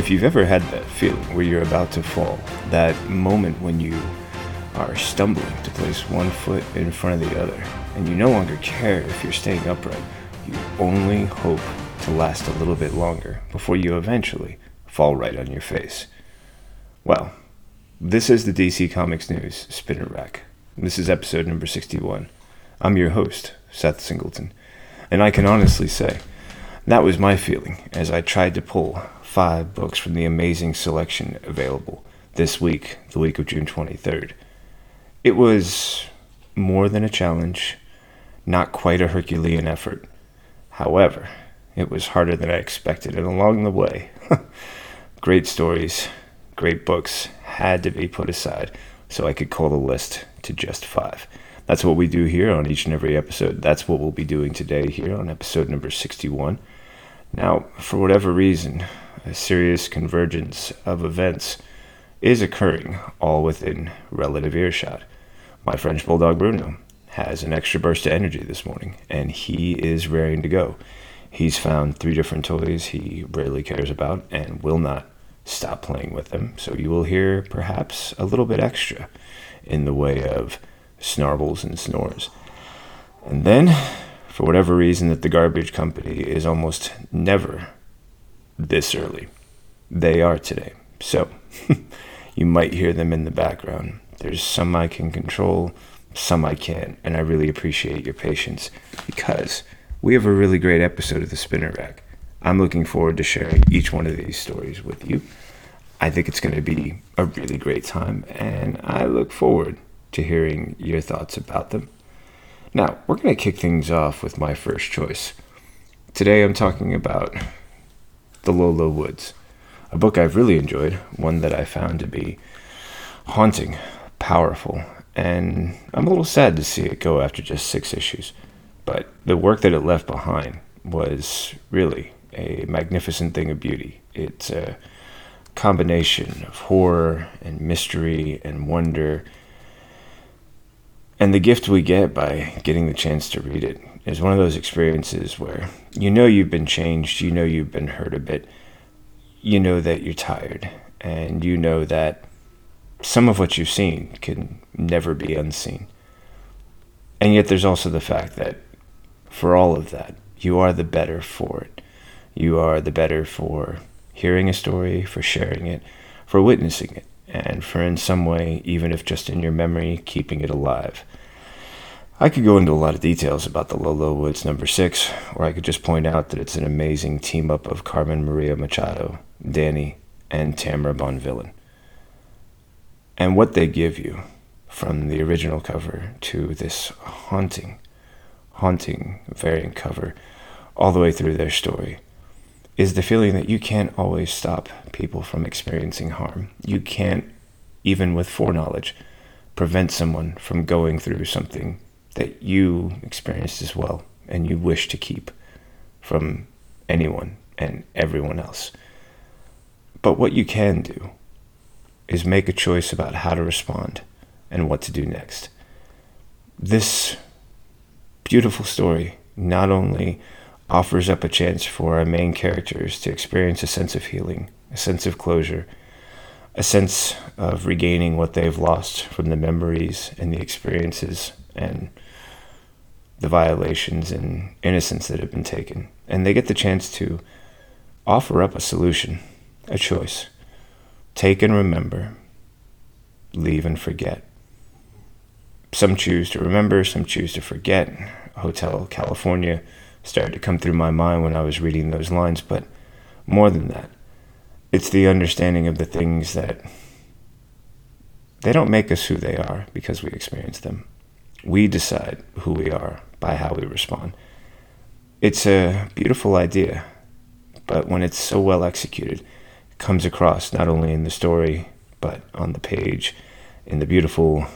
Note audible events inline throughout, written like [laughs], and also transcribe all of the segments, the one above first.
If you've ever had that feeling where you're about to fall, that moment when you are stumbling to place one foot in front of the other, and you no longer care if you're staying upright, you only hope to last a little bit longer before you eventually fall right on your face. Well, this is the DC Comics News Spinner Rack. This is episode number 61. I'm your host, Seth Singleton, and I can honestly say that was my feeling as I tried to pull five books from the amazing selection available this week, the week of June 23rd. It was more than a challenge, not quite a Herculean effort. However, it was harder than I expected, and along the way, [laughs] great stories, great books had to be put aside so I could call the list to just five. That's what we do here on each and every episode. That's what we'll be doing today here on episode number 61. Now, for whatever reason, a serious convergence of events is occurring all within relative earshot. My French Bulldog Bruno has an extra burst of energy this morning, and he is raring to go. He's found three different toys he rarely cares about and will not stop playing with them, so you will hear perhaps a little bit extra in the way of snarbles and snores. And then, for whatever reason, that the garbage company is almost never this early. They are today. So [laughs] you might hear them in the background. There's some I can control, some I can't, and I really appreciate your patience because we have a really great episode of the Spinner Rack. I'm looking forward to sharing each one of these stories with you. I think it's going to be a really great time, and I look forward to hearing your thoughts about them. Now, we're going to kick things off with my first choice. Today I'm talking about the Low Woods, a book I've really enjoyed, one that I found to be haunting, powerful, and I'm a little sad to see it go after just six issues. But the work that it left behind was really a magnificent thing of beauty. It's a combination of horror and mystery and wonder. And the gift we get by getting the chance to read it is one of those experiences where you know you've been changed, you know you've been hurt a bit, you know that you're tired, and you know that some of what you've seen can never be unseen. And yet there's also the fact that for all of that, you are the better for it. You are the better for hearing a story, for sharing it, for witnessing it, and for in some way, even if just in your memory, keeping it alive. I could go into a lot of details about the Low Woods number six, or I could just point out that it's an amazing team up of Carmen Maria Machado, Dani, and Tamara Bonvillain. And what they give you from the original cover to this haunting, haunting variant cover, all the way through their story, is the feeling that you can't always stop people from experiencing harm. You can't, even with foreknowledge, prevent someone from going through something that you experienced as well and you wish to keep from anyone and everyone else. But what you can do is make a choice about how to respond and what to do next. This beautiful story not only offers up a chance for our main characters to experience a sense of healing, a sense of closure, a sense of regaining what they've lost from the memories and the experiences and the violations and innocence that have been taken. And they get the chance to offer up a solution, a choice. Take and remember, leave and forget. Some choose to remember, some choose to forget. Hotel California started to come through my mind when I was reading those lines, but more than that, it's the understanding of the things that they don't make us who they are because we experience them. We decide who we are by how we respond. It's a beautiful idea, but when it's so well executed, it comes across not only in the story, but on the page, in the beautiful,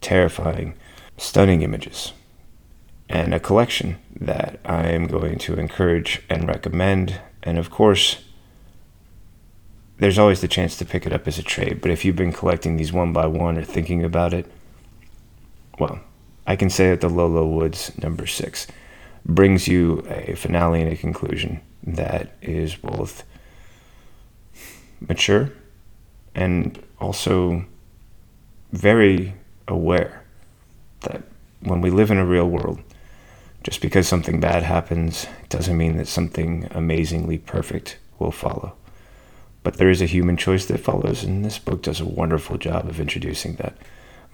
terrifying, stunning images. And a collection that I am going to encourage and recommend. And of course, there's always the chance to pick it up as a trade, but if you've been collecting these one by one or thinking about it, well, I can say that the Low Woods number six brings you a finale and a conclusion that is both mature and also very aware that when we live in a real world, just because something bad happens doesn't mean that something amazingly perfect will follow. But there is a human choice that follows, and this book does a wonderful job of introducing that.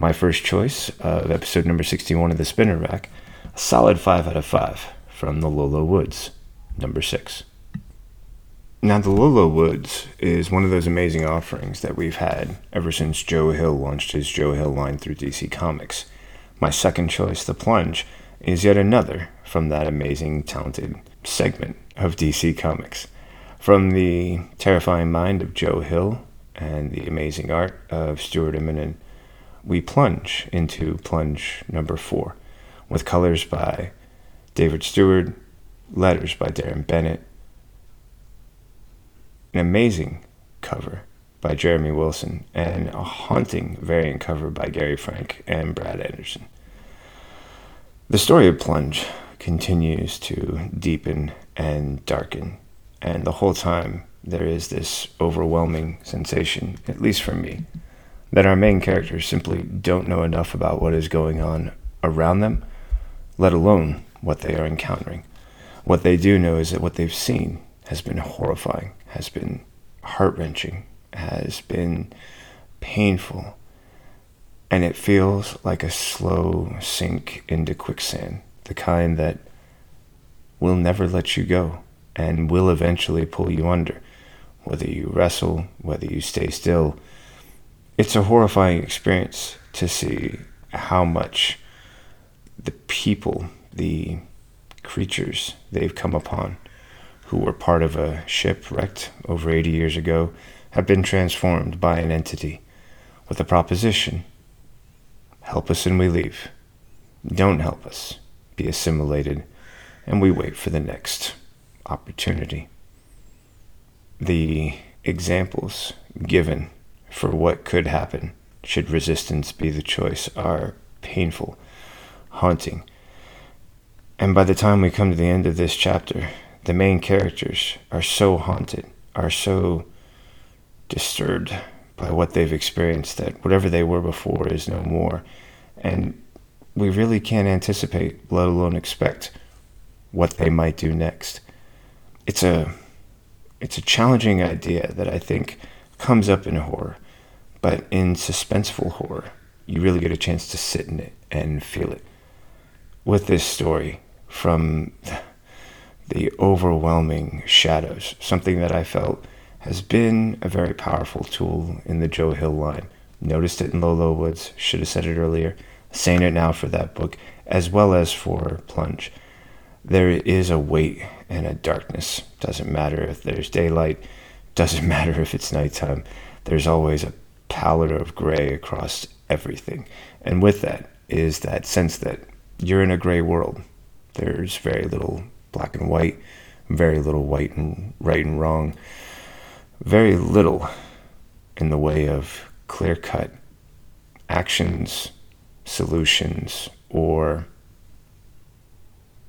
My first choice of episode number 61 of The Spinner Rack, a solid 5 out of 5 from the Low Low Woods, number 6. Now, the Low Low Woods is one of those amazing offerings that we've had ever since Joe Hill launched his Joe Hill line through DC Comics. My second choice, The Plunge, is yet another from that amazing, talented segment of DC Comics. From the terrifying mind of Joe Hill and the amazing art of Stuart Immonen, we plunge into plunge number four with colors by David Stewart, letters by Deron Bennett, an amazing cover by Jeremy Wilson, and a haunting variant cover by Gary Frank and Brad Anderson. The story of Plunge continues to deepen and darken, and the whole time there is this overwhelming sensation, at least for me, that our main characters simply don't know enough about what is going on around them, let alone what they are encountering. What they do know is that what they've seen has been horrifying, has been heart wrenching, has been painful, and it feels like a slow sink into quicksand, the kind that will never let you go and will eventually pull you under, whether you wrestle, whether you stay still. It's a horrifying experience to see how much the people, the creatures they've come upon, who were part of a ship wrecked over 80 years ago, have been transformed by an entity with a proposition Help us and we leave. Don't help us. Be assimilated, and we wait for the next opportunity. The examples given for what could happen should resistance be the choice are painful, haunting. And by the time we come to the end of this chapter, the main characters are so haunted, are so disturbed by what they've experienced that whatever they were before is no more. And we really can't anticipate, let alone expect, what they might do next. It's a it's a challenging idea that I think comes up in horror, but in suspenseful horror, you really get a chance to sit in it and feel it. With this story, from [laughs] the overwhelming shadows, something that I felt has been a very powerful tool in the Joe Hill line. Noticed it in Low Low Woods, should have said it earlier, saying it now for that book, as well as for Plunge. There is a weight and a darkness. Doesn't matter if there's daylight, doesn't [laughs] matter if it's nighttime. There's always a palette of gray across everything. And with that is that sense that you're in a gray world. There's very little black and white, very little white and right and wrong very little in the way of clear cut actions, solutions, or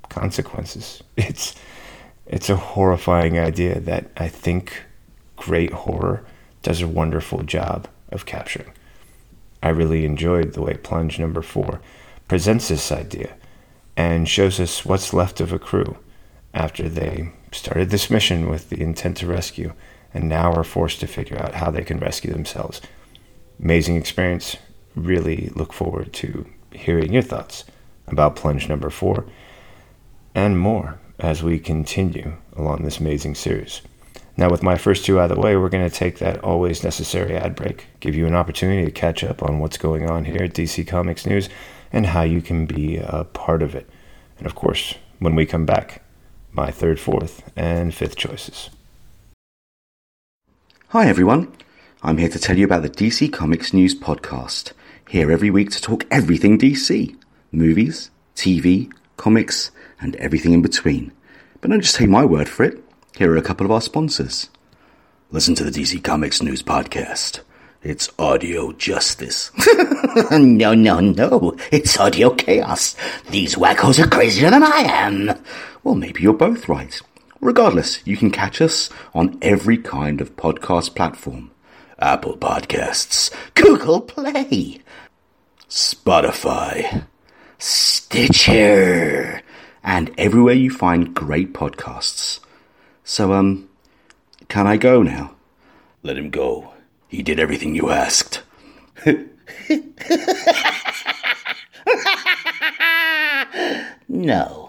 consequences. [laughs] It's it's a horrifying idea that I think great horror does a wonderful job of capturing. I really enjoyed the way Plunge number four presents this idea and shows us what's left of a crew after they started this mission with the intent to rescue and now are forced to figure out how they can rescue themselves. Amazing experience. Really look forward to hearing your thoughts about plunge number four and more as we continue along this amazing series. Now, with my first two out of the way, we're going to take that always necessary ad break, give you an opportunity to catch up on what's going on here at DC Comics News and how you can be a part of it. And of course, when we come back, my third, fourth, and fifth choices. Hi everyone, I'm here to tell you about the DC Comics News Podcast. Here every week to talk everything DC movies, TV, comics, and everything in between. But don't just take my word for it. Here are a couple of our sponsors. Listen to the DC Comics News Podcast. It's audio justice. [laughs] no, no, no. It's audio chaos. These wackos are crazier than I am. Well, maybe you're both right. Regardless, you can catch us on every kind of podcast platform Apple Podcasts, Google Play, Spotify, Stitcher, and everywhere you find great podcasts. So, um, can I go now? Let him go. He did everything you asked. [laughs] [laughs] no.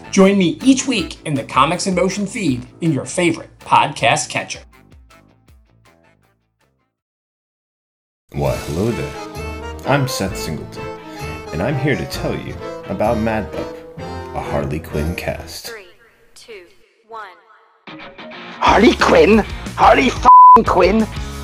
Join me each week in the Comics in Motion feed in your favorite podcast catcher. Why, hello there. I'm Seth Singleton, and I'm here to tell you about Mad Love, a Harley Quinn cast. Three, two, one. Harley Quinn? Harley f Quinn?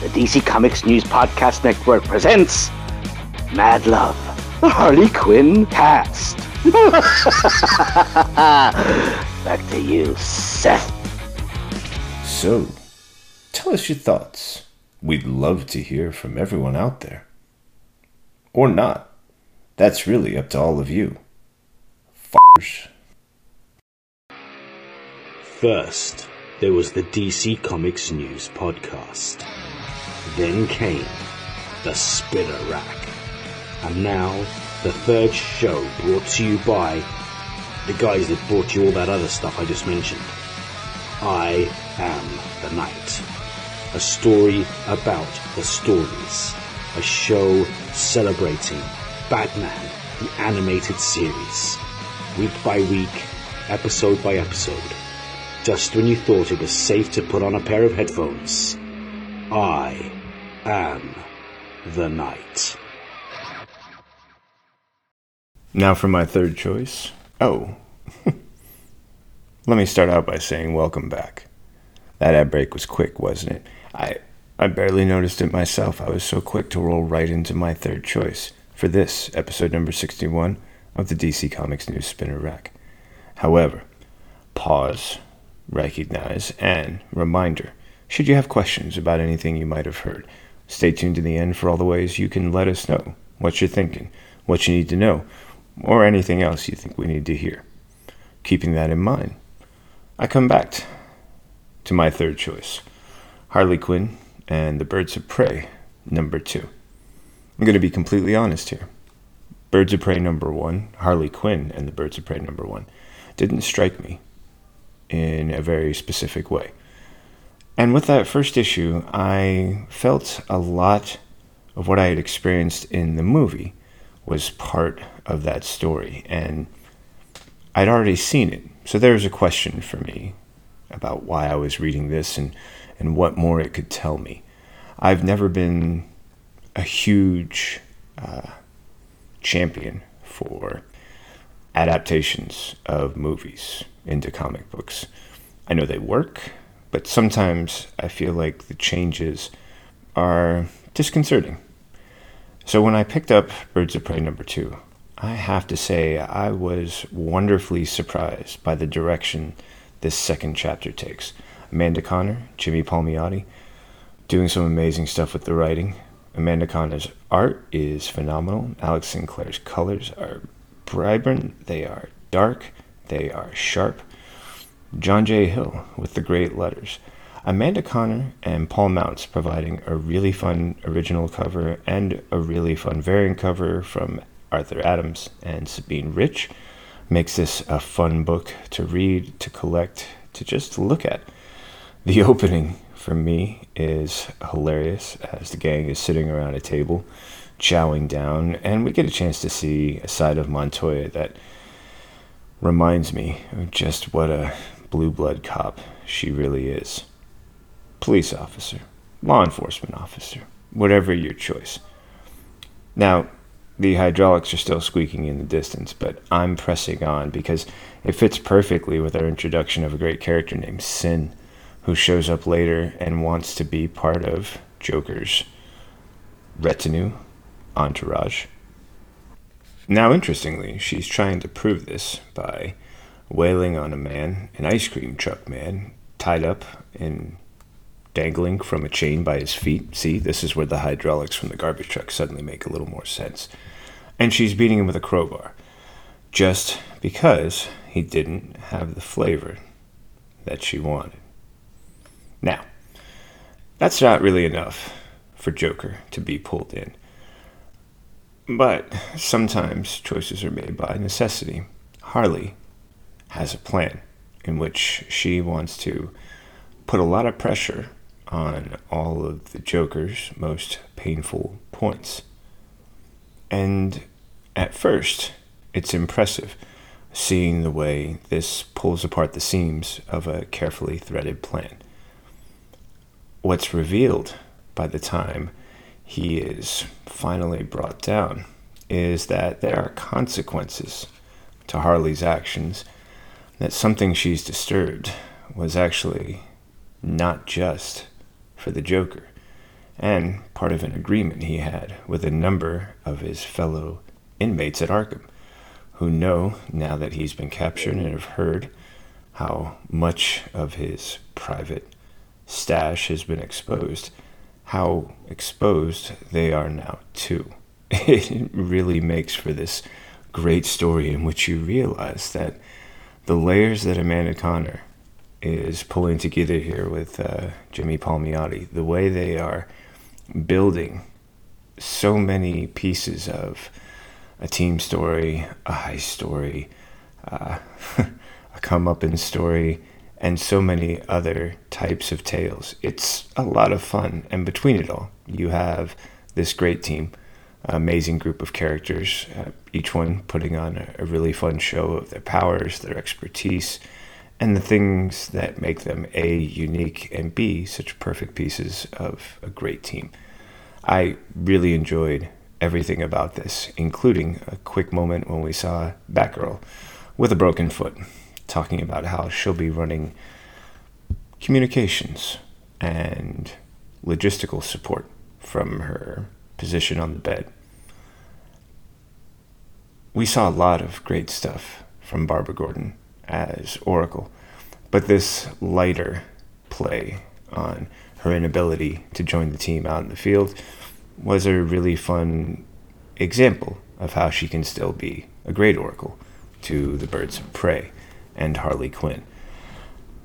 The DC Comics News Podcast Network presents Mad Love, the Harley Quinn cast. [laughs] Back to you, Seth. So, tell us your thoughts. We'd love to hear from everyone out there. Or not. That's really up to all of you. F***ers. First, there was the DC Comics News podcast. Then came the Spinner Rack. And now, the third show brought to you by the guys that brought you all that other stuff I just mentioned. I Am the Night. A story about the stories. A show celebrating Batman, the animated series. Week by week, episode by episode. Just when you thought it was safe to put on a pair of headphones, I am the night. Now for my third choice. Oh. [laughs] Let me start out by saying welcome back. That ad break was quick, wasn't it? I I barely noticed it myself. I was so quick to roll right into my third choice for this episode number 61 of the DC Comics News Spinner Rack. However, pause, recognize, and reminder should you have questions about anything you might have heard, stay tuned to the end for all the ways you can let us know what you're thinking, what you need to know, or anything else you think we need to hear. Keeping that in mind, I come back to my third choice Harley Quinn and the Birds of Prey, number two. I'm going to be completely honest here. Birds of Prey number one, Harley Quinn and the Birds of Prey number one, didn't strike me in a very specific way. And with that first issue, I felt a lot of what I had experienced in the movie was part of that story. And I'd already seen it. So there was a question for me about why I was reading this and, and what more it could tell me. I've never been a huge uh, champion for adaptations of movies into comic books. I know they work, but sometimes I feel like the changes are disconcerting. So when I picked up Birds of Prey number two, I have to say I was wonderfully surprised by the direction this second chapter takes. Amanda Conner, Jimmy Palmiotti, doing some amazing stuff with the writing. Amanda Conner's art is phenomenal. Alex Sinclair's colors are vibrant, they are dark, they are sharp. John J. Hill with the great letters. Amanda Conner and Paul Mounts providing a really fun original cover and a really fun variant cover from Arthur Adams and Sabine Rich makes this a fun book to read, to collect, to just look at. The [laughs] opening for me is hilarious as the gang is sitting around a table, chowing down, and we get a chance to see a side of Montoya that reminds me of just what a blue blood cop she really is. Police officer, law enforcement officer, whatever your choice. Now, the hydraulics are still squeaking in the distance, but I'm pressing on because it fits perfectly with our introduction of a great character named Sin, who shows up later and wants to be part of Joker's retinue, entourage. Now, interestingly, she's trying to prove this by wailing on a man, an ice cream truck man, tied up and dangling from a chain by his feet. See, this is where the hydraulics from the garbage truck suddenly make a little more sense. And she's beating him with a crowbar, just because he didn't have the flavor that she wanted. Now, that's not really enough for Joker to be pulled in. But sometimes choices are made by necessity. Harley has a plan in which she wants to put a lot of pressure on all of the Joker's most painful points. And at first, it's impressive seeing the way this pulls apart the seams of a carefully threaded plan. What's revealed by the time he is finally brought down is that there are consequences to Harley's actions, that something she's disturbed was actually not just for the Joker, and part of an agreement he had with a number of his fellow inmates at Arkham, who know now that he's been captured and have heard how much of his private stash has been exposed, how exposed they are now too. [laughs] It really makes for this great story in which you realize that the layers that Amanda Conner is pulling together here with uh, Jimmy Palmiotti, the way they are building so many pieces of a team story, a high story, uh, [laughs] a come up in story, and so many other types of tales. It's a lot of fun. And between it all, you have this great team, amazing group of characters, uh, each one putting on a, a really fun show of their powers, their expertise, and the things that make them A, unique, and B, such perfect pieces of a great team. I really enjoyed everything about this, including a quick moment when we saw Batgirl with a broken foot, talking about how she'll be running communications and logistical support from her position on the bed. We saw a lot of great stuff from Barbara Gordon as Oracle, but this lighter play on her inability to join the team out in the field was a really fun example of how she can still be a great Oracle to the Birds of Prey and Harley Quinn.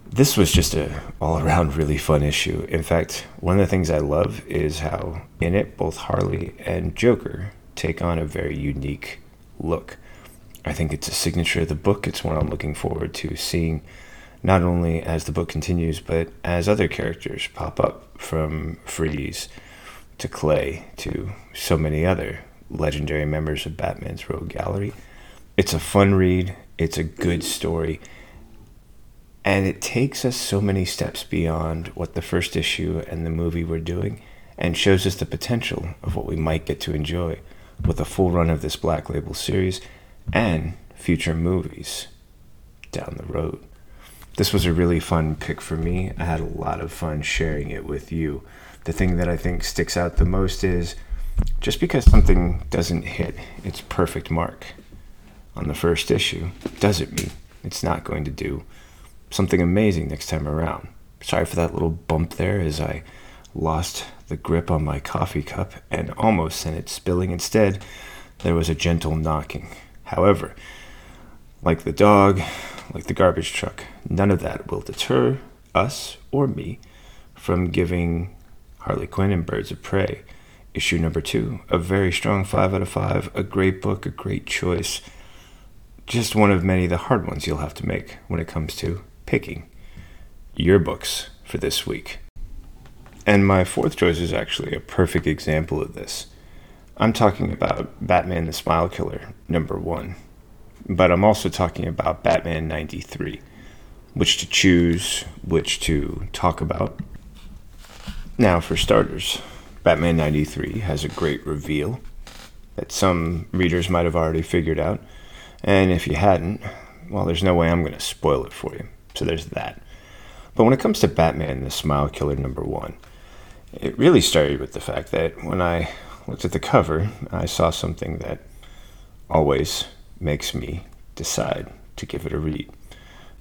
This was just a all around really fun issue. In fact, one of the things I love is how in it both Harley and Joker take on a very unique look. I think it's a signature of the book. It's one I'm looking forward to seeing not only as the book continues, but as other characters pop up from Freeze to Clay to so many other legendary members of Batman's Rogue Gallery. It's a fun read, it's a good story, and it takes us so many steps beyond what the first issue and the movie were doing and shows us the potential of what we might get to enjoy with a full run of this Black Label series and future movies down the road. This was a really fun pick for me. I had a lot of fun sharing it with you. The thing that I think sticks out the most is just because something doesn't hit its perfect mark on the first issue doesn't mean it's not going to do something amazing next time around. Sorry for that little bump there as I lost the grip on my coffee cup and almost sent it spilling. Instead, there was a gentle knocking. However, like the dog, like the garbage truck, none of that will deter us or me from giving Harley Quinn and Birds of Prey issue number two. A very strong five out of five, a great book, a great choice. Just one of many of the hard ones you'll have to make when it comes to picking your books for this week. And my fourth choice is actually a perfect example of this. I'm talking about Batman the Smile Killer, number one. But I'm also talking about Batman 93. Which to choose, which to talk about. Now, for starters, Batman 93 has a great reveal that some readers might have already figured out. And if you hadn't, well, there's no way I'm going to spoil it for you. So there's that. But when it comes to Batman, the Smile Killer number one, it really started with the fact that when I looked at the cover, I saw something that always makes me decide to give it a read.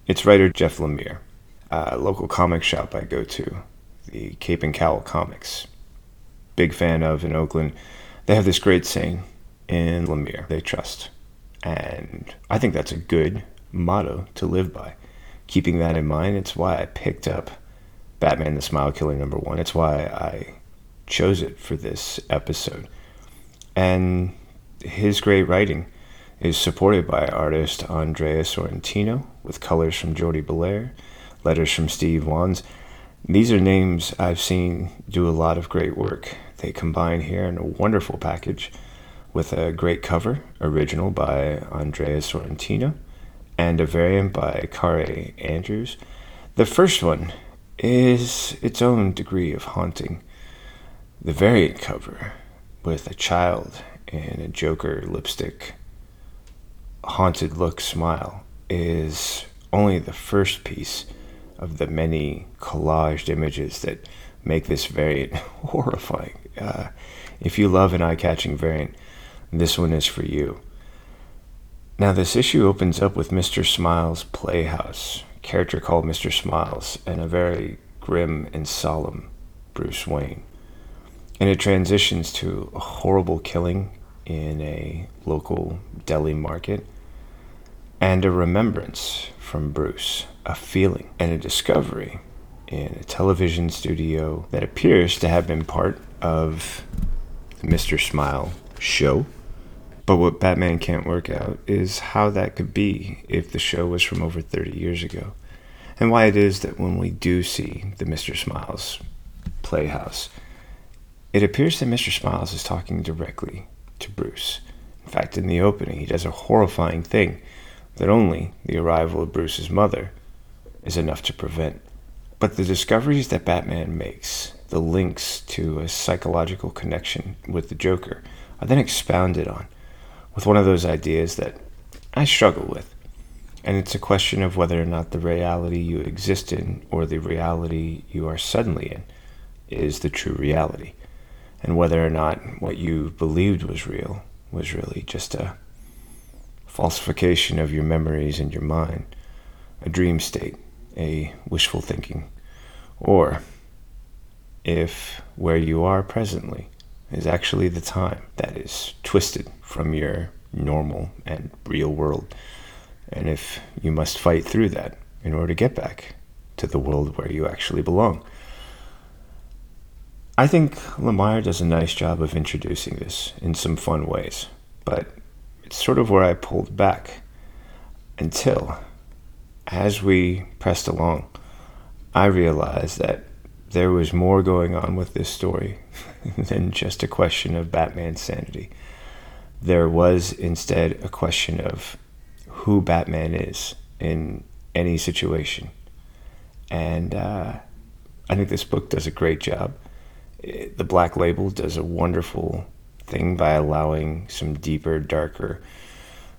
It's writer Jeff Lemire, a local comic shop I go to, the Cape and Cowl Comics. Big fan of in Oakland. They have this great saying in Lemire they trust. And I think that's a good motto to live by. Keeping that in mind, it's why I picked up Batman the Smile Killer number one. It's why I chose it for this episode. And his great writing is supported by artist Andrea Sorrentino with colors from Jordie Bellaire, letters from Steve Wands. These are names I've seen do a lot of great work. They combine here in a wonderful package with a great cover, original by Andrea Sorrentino, and a variant by Kaare Andrews. The first one is its own degree of haunting. The variant cover, with a child in a Joker lipstick haunted look smile, is only the first piece of the many collaged images that make this variant [laughs] horrifying. Uh, if you love an eye catching variant, this one is for you. Now, this issue opens up with Mr. Smiles' Playhouse, character called Mr. Smiles, and a very grim and solemn Bruce Wayne. And it transitions to a horrible killing in a local deli market and a remembrance from Bruce, a feeling and a discovery in a television studio that appears to have been part of Mr. Smile show. But what Batman can't work out is how that could be if the show was from over 30 years ago. And why it is that when we do see the Mr. Smiles playhouse, it appears that Mr. Smiles is talking directly to Bruce. In fact, in the opening, he does a horrifying thing that only the arrival of Bruce's mother is enough to prevent. But the discoveries that Batman makes, the links to a psychological connection with the Joker, are then expounded on with one of those ideas that I struggle with. And it's a question of whether or not the reality you exist in or the reality you are suddenly in is the true reality. And whether or not what you believed was real was really just a falsification of your memories and your mind, a dream state, a wishful thinking, or if where you are presently is actually the time that is twisted from your normal and real world. And if you must fight through that in order to get back to the world where you actually belong. I think Lemire does a nice job of introducing this in some fun ways, but it's sort of where I pulled back until, as we pressed along, I realized that there was more going on with this story [laughs] than just a question of Batman's sanity. There was instead a question of who Batman is in any situation. And uh, I think this book does a great job. The Black Label does a wonderful thing by allowing some deeper, darker,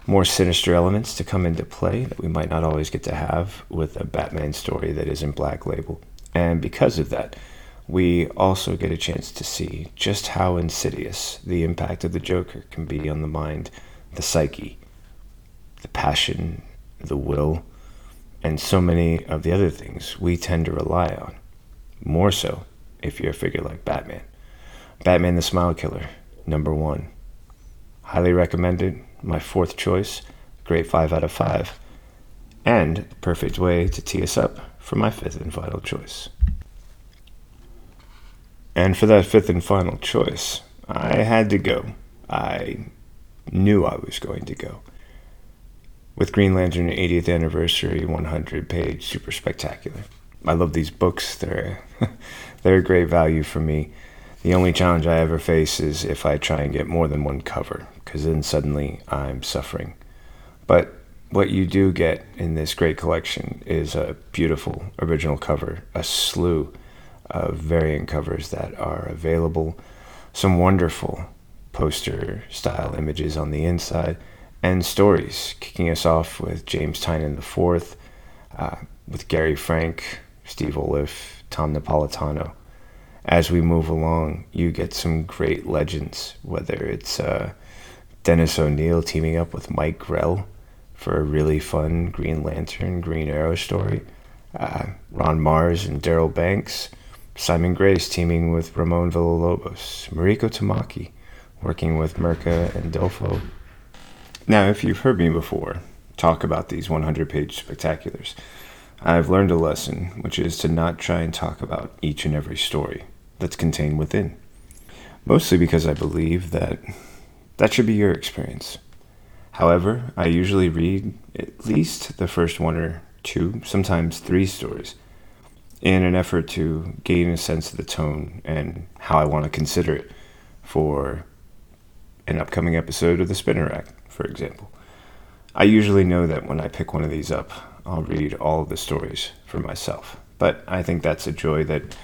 more sinister elements to come into play that we might not always get to have with a Batman story that is in Black Label. And because of that, we also get a chance to see just how insidious the impact of the Joker can be on the mind, the psyche, the passion, the will, and so many of the other things we tend to rely on. More so if you're a figure like Batman. Batman the Smile Killer, number one. Highly recommended, my fourth choice, great 5 out of 5, and the perfect way to tee us up for my fifth and final choice. And for that fifth and final choice, I had to go. I knew I was going to go. With Green Lantern 80th Anniversary 100 page Super Spectacular. I love these books. They're [laughs] they're a great value for me. The only challenge I ever face is if I try and get more than one cover, because then suddenly I'm suffering. But what you do get in this great collection is a beautiful original cover, a slew of variant covers that are available, some wonderful poster style images on the inside, and stories, kicking us off with James Tynion IV, uh, with Gary Frank, Steve Oliff, Tom Napolitano. As we move along, you get some great legends, whether it's uh, Dennis O'Neil teaming up with Mike Grell for a really fun Green Lantern, Green Arrow story. Uh, Ron Marz and Darryl Banks. Simon Grace teaming with Ramon Villalobos. Mariko Tamaki working with Mirka Andolfo. Now, if you've heard me before talk about these 100 page spectaculars, I've learned a lesson, which is to not try and talk about each and every story that's contained within. Mostly because I believe that that should be your experience. However, I usually read at least the first one or two, sometimes three stories, in an effort to gain a sense of the tone and how I want to consider it for an upcoming episode of The Spinner Rack, for example. I usually know that when I pick one of these up, I'll read all of the stories for myself. But I think that's a joy that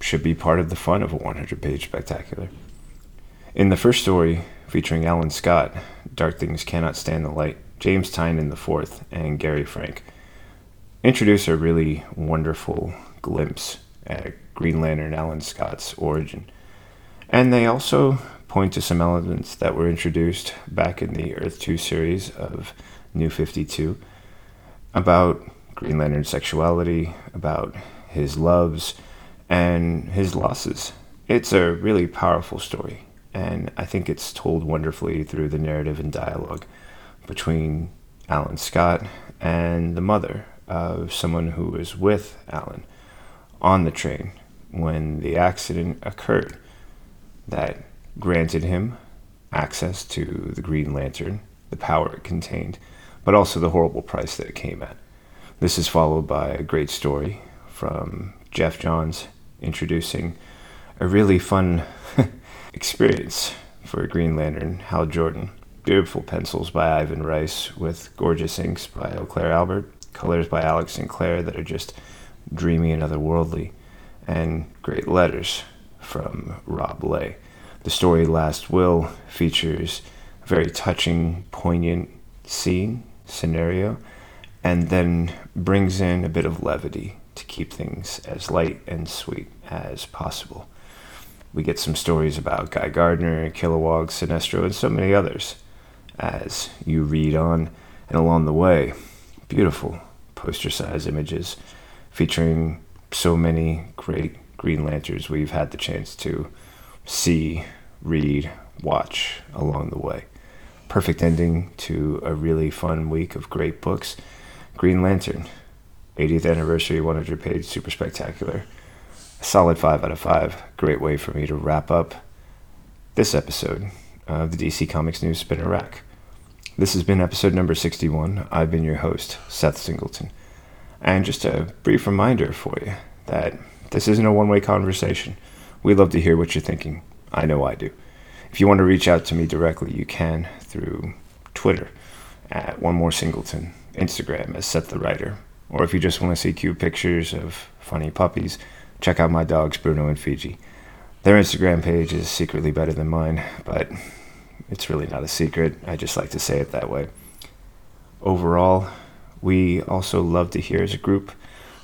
should be part of the fun of a 100 page spectacular. In the first story, featuring Alan Scott, Dark Things Cannot Stand the Light, James Tynion IV, and Gary Frank, introduce a really wonderful glimpse at Green Lantern Alan Scott's origin. And they also point to some elements that were introduced back in the Earth 2 series of New 52 about Green Lantern's sexuality, about his loves, and his losses. It's a really powerful story and I think it's told wonderfully through the narrative and dialogue between Alan Scott and the mother of someone who was with Alan on the train when the accident occurred that granted him access to the Green Lantern, the power it contained, but also the horrible price that it came at. This is followed by a great story from Geoff Johns introducing a really fun [laughs] experience for a Green Lantern, Hal Jordan. Beautiful pencils by Ivan Reis with gorgeous inks by Oclair Albert, colors by Alex Sinclair that are just dreamy and otherworldly, and great letters from Rob Leigh. The story Last Will features a very touching, poignant scene, scenario, and then brings in a bit of levity to keep things as light and sweet as possible we get some stories about Guy Gardner, Kilowog, Sinestro, and so many others as you read on and along the way. Beautiful poster size images featuring so many great Green Lanterns we've had the chance to see, read, watch along the way. Perfect ending to a really fun week of great books. Green Lantern, 80th anniversary, 100 page, super spectacular A solid 5 out of 5. Great way for me to wrap up this episode of the DC Comics News Spinner Rack. This has been episode number 61. I've been your host, Seth Singleton. And just a brief reminder for you that this isn't a one way conversation. We love to hear what you're thinking. I know I do. If you want to reach out to me directly, you can through Twitter at One More Singleton, Instagram as Seth the Writer, or if you just want to see cute pictures of funny puppies, check out my dogs, Bruno and Fiji. Their Instagram page is secretly better than mine, but it's really not a secret. I just like to say it that way. Overall, we also love to hear as a group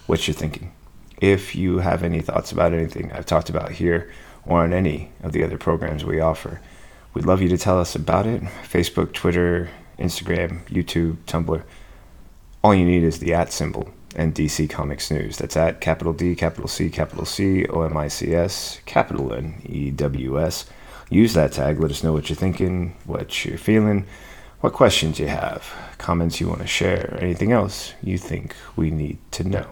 what you're thinking. If you have any thoughts about anything I've talked about here or on any of the other programs we offer, we'd love you to tell us about it. Facebook, Twitter, Instagram, YouTube, Tumblr. All you need is the at symbol and DC Comics News. That's at capital D, capital C, capital C, O M I C S, capital N, E W S. Use that tag. Let us know what you're thinking, what you're feeling, what questions you have, comments you want to share, anything else you think we need to know.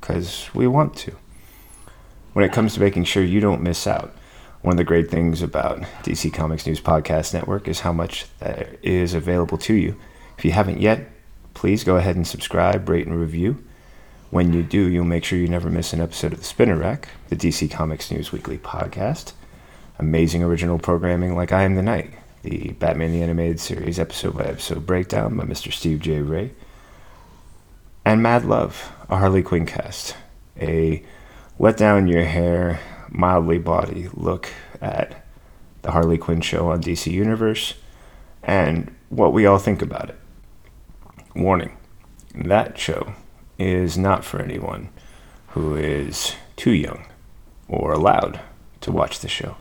Because we want to. When it comes to making sure you don't miss out, one of the great things about DC Comics News Podcast Network is how much there is available to you. If you haven't yet, please go ahead and subscribe, rate, and review When you do, you'll make sure you never miss an episode of the Spinner Rack, the DC Comics News Weekly podcast. Amazing original programming like I Am the Night, the Batman the Animated Series episode by episode breakdown by Mr. Steve J. Ray. And Mad Love, a Harley Quinn cast, a let down your hair, mildly body look at the Harley Quinn show on DC Universe and what we all think about it. Warning that show is not for anyone who is too young or allowed to watch the show.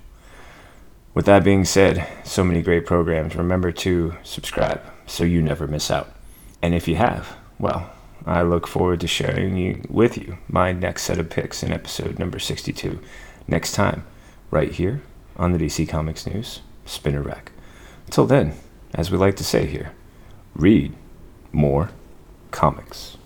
With that being said, so many great programs. Remember to subscribe so you never miss out. And if you have, well, I look forward to sharing you, with you my next set of picks in episode number 62 next time, right here on the DC Comics News Spinner Rack. Until then, as we like to say here, read more comics.